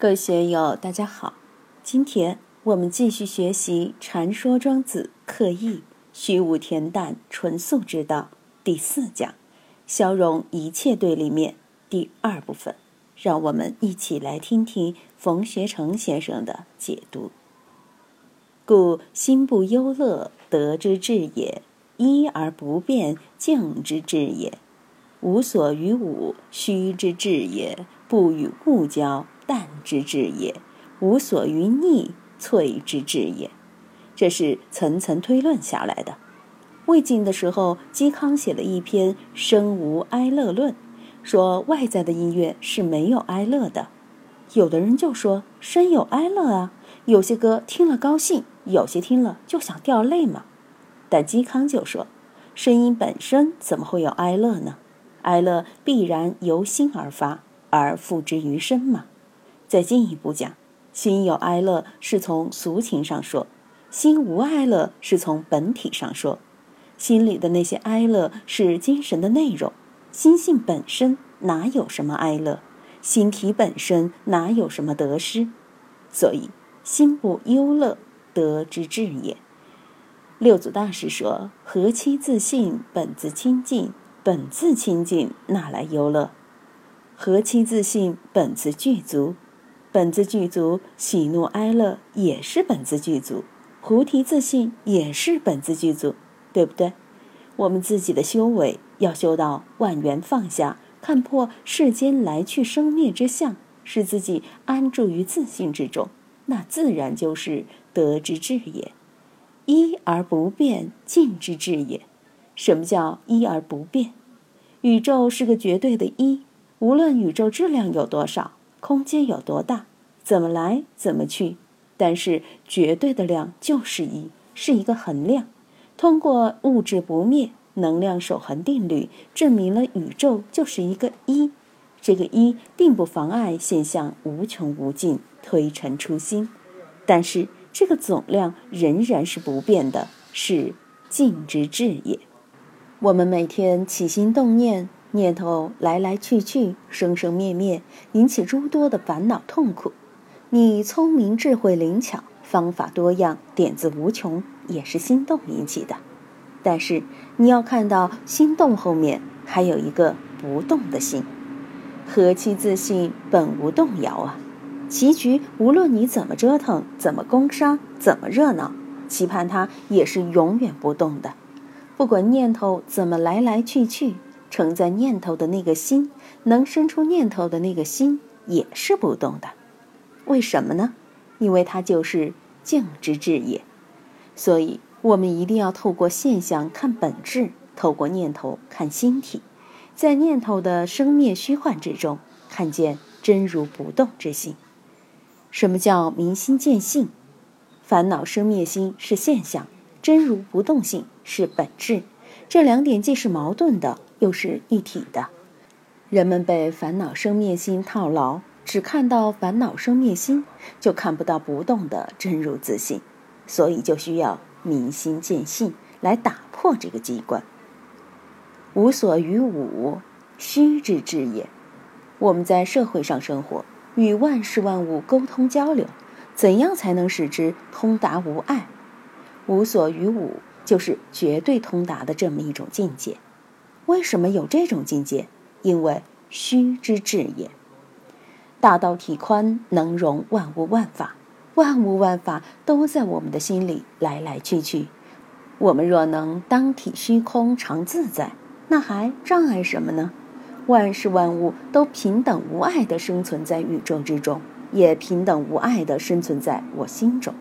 各位学友，大家好。今天我们继续学习《禅说庄子刻意虚无恬淡纯素之道》第四讲“消融一切对立面”第二部分。让我们一起来听听冯学成先生的解读。故心不忧乐，得之至也；一而不变，静之至也；无所于物，虚之至也；不与物交。淡之至也，无所于逆；脆之至也，这是层层推论下来的。魏晋的时候，嵇康写了一篇《生无哀乐论》，说外在的音乐是没有哀乐的。有的人就说生有哀乐啊，有些歌听了高兴，有些听了就想掉泪嘛。但嵇康就说，声音本身怎么会有哀乐呢？哀乐必然由心而发，而付之于身嘛。再进一步讲，心有哀乐是从俗情上说，心无哀乐是从本体上说。心里的那些哀乐是精神的内容，心性本身哪有什么哀乐？心体本身哪有什么得失？所以心不忧乐，得之至也。六祖大师说：“何其自信，本自清净，本自清净，哪来忧乐？何其自信，本自具足。”本自具足，喜怒哀乐也是本自具足，菩提自信也是本自具足，对不对？我们自己的修为要修到万缘放下，看破世间来去生灭之相，使自己安住于自信之中，那自然就是得之至也。一而不变，静之至也。什么叫一而不变？宇宙是个绝对的一，无论宇宙质量有多少。空间有多大，怎么来怎么去，但是绝对的量就是一，是一个衡量。通过物质不灭、能量守恒定律，证明了宇宙就是一个一。这个一并不妨碍现象无穷无尽，推陈出新。但是这个总量仍然是不变的，是静之至也。我们每天起心动念。念头来来去去，生生灭灭，引起诸多的烦恼痛苦。你聪明智慧灵巧，方法多样，点子无穷，也是心动引起的。但是你要看到心动后面还有一个不动的心，何其自信，本无动摇啊！棋局无论你怎么折腾，怎么攻杀，怎么热闹，期盼它也是永远不动的。不管念头怎么来来去去。承载念头的那个心，能生出念头的那个心也是不动的，为什么呢？因为它就是静之至也。所以，我们一定要透过现象看本质，透过念头看心体，在念头的生灭虚幻之中，看见真如不动之心。什么叫明心见性？烦恼生灭心是现象，真如不动性是本质。这两点既是矛盾的。又是一体的，人们被烦恼生灭心套牢，只看到烦恼生灭心，就看不到不动的真如自信，所以就需要明心见性来打破这个机关。无所于无，虚之至也。我们在社会上生活，与万事万物沟通交流，怎样才能使之通达无碍？无所于无，就是绝对通达的这么一种境界。为什么有这种境界？因为虚之至也。大道体宽，能容万物万法，万物万法都在我们的心里来来去去。我们若能当体虚空常自在，那还障碍什么呢？万事万物都平等无碍的生存在宇宙之中，也平等无碍的生存在我心中。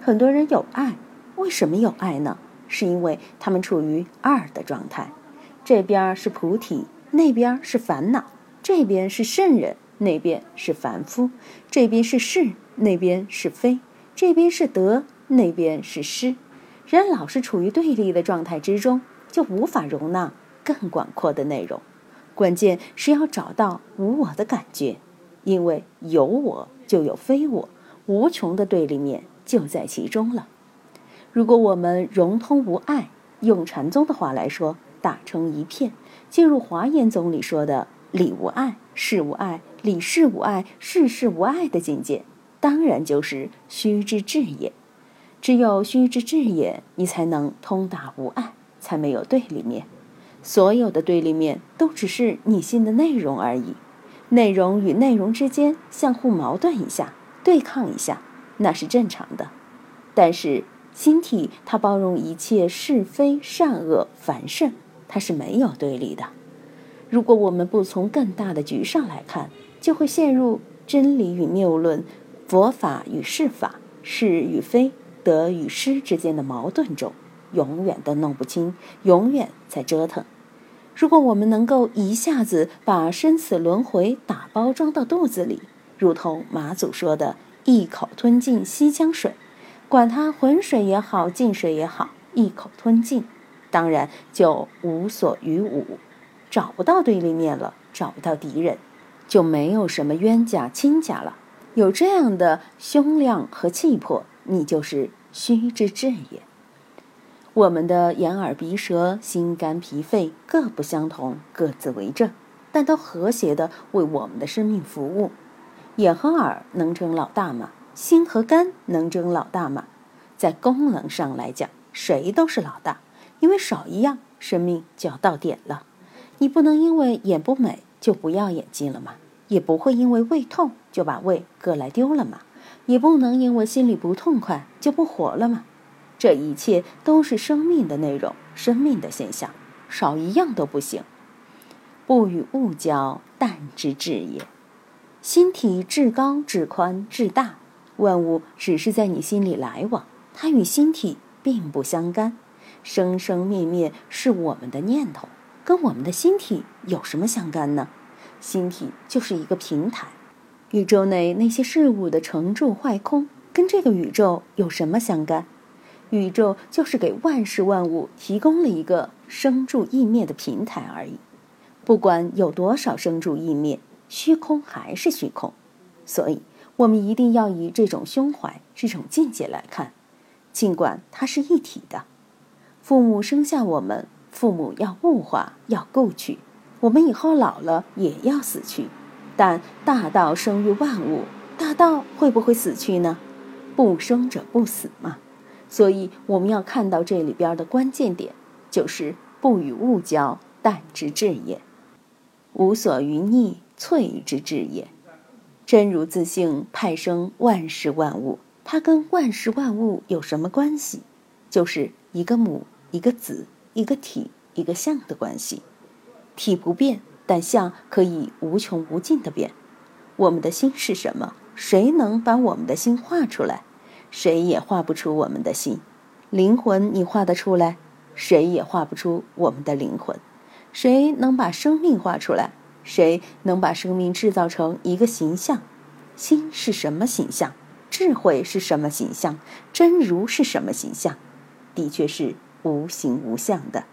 很多人有爱，为什么有爱呢？是因为他们处于二的状态。这边是菩提，那边是烦恼；这边是圣人，那边是凡夫；这边是是，那边是非；这边是得，那边是失。人老是处于对立的状态之中，就无法容纳更广阔的内容。关键是要找到无我的感觉，因为有我就有非我，无穷的对立面就在其中了。如果我们融通无碍，用禅宗的话来说。打成一片，进入华严宗里说的理无碍，事无碍，理事无碍，事事无碍的境界，当然就是虚之至也。只有虚之至也，你才能通达无碍，才没有对立面。所有的对立面都只是你心的内容而已，内容与内容之间相互矛盾一下，对抗一下，那是正常的。但是心体它包容一切是非善恶繁盛，它是没有对立的。如果我们不从更大的局上来看，就会陷入真理与谬论、佛法与事法、是与非、得与失之间的矛盾中。永远都弄不清，永远在折腾。如果我们能够一下子把生死轮回打包装到肚子里，如同马祖说的“一口吞进西江水”，管它浑水也好，净水也好，一口吞进，当然就无所于武，找不到对立面了，找不到敌人，就没有什么冤家亲家了。有这样的胸量和气魄，你就是虚之至也。我们的眼耳鼻舌心肝脾肺各不相同，各自为政，但都和谐的为我们的生命服务。眼和耳能争老大吗？心和肝能争老大吗？在功能上来讲，谁都是老大，因为少一样，生命就要到点了。你不能因为眼不美就不要眼睛了吗？也不会因为胃痛就把胃割来丢了吗？也不能因为心里不痛快就不活了吗？这一切都是生命的内容，生命的现象，少一样都不行。不与物交，淡之至也。心体至高至宽至大，万物只是在你心里来往，它与心体并不相干。生生灭灭是我们的念头，跟我们的心体有什么相干呢？心体就是一个平台，宇宙内那些事物的成住坏空，跟这个宇宙有什么相干？宇宙就是给万事万物提供了一个生住意灭的平台而已，不管有多少生住意灭，虚空还是虚空。所以，我们一定要以这种胸怀、这种境界来看，尽管它是一体的。父母生下我们，父母要物化，要故去，我们以后老了也要死去。但大道生于万物，大道会不会死去呢？不生者不死嘛。所以，我们要看到这里边的关键点，就是不与物交，淡之至也；无所于逆，萃之至也。真如自性派生万事万物，它跟万事万物有什么关系？就是一个母，一个子，一个体，一个相的关系。体不变，但相可以无穷无尽的变。我们的心是什么？谁能把我们的心画出来？谁也画不出我们的心，灵魂你画得出来，谁也画不出我们的灵魂。谁能把生命画出来？谁能把生命制造成一个形象？心是什么形象？智慧是什么形象？真如是什么形象？的确是无形无相的。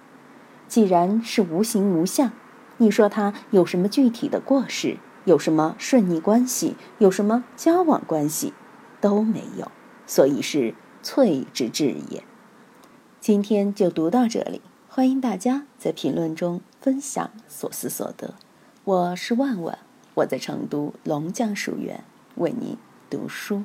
既然是无形无相，你说它有什么具体的过失？有什么顺逆关系？有什么交往关系？都没有。所以是萃之至也。今天就读到这里，欢迎大家在评论中分享所思所得。我是万万，我在成都龙江书院为您读书。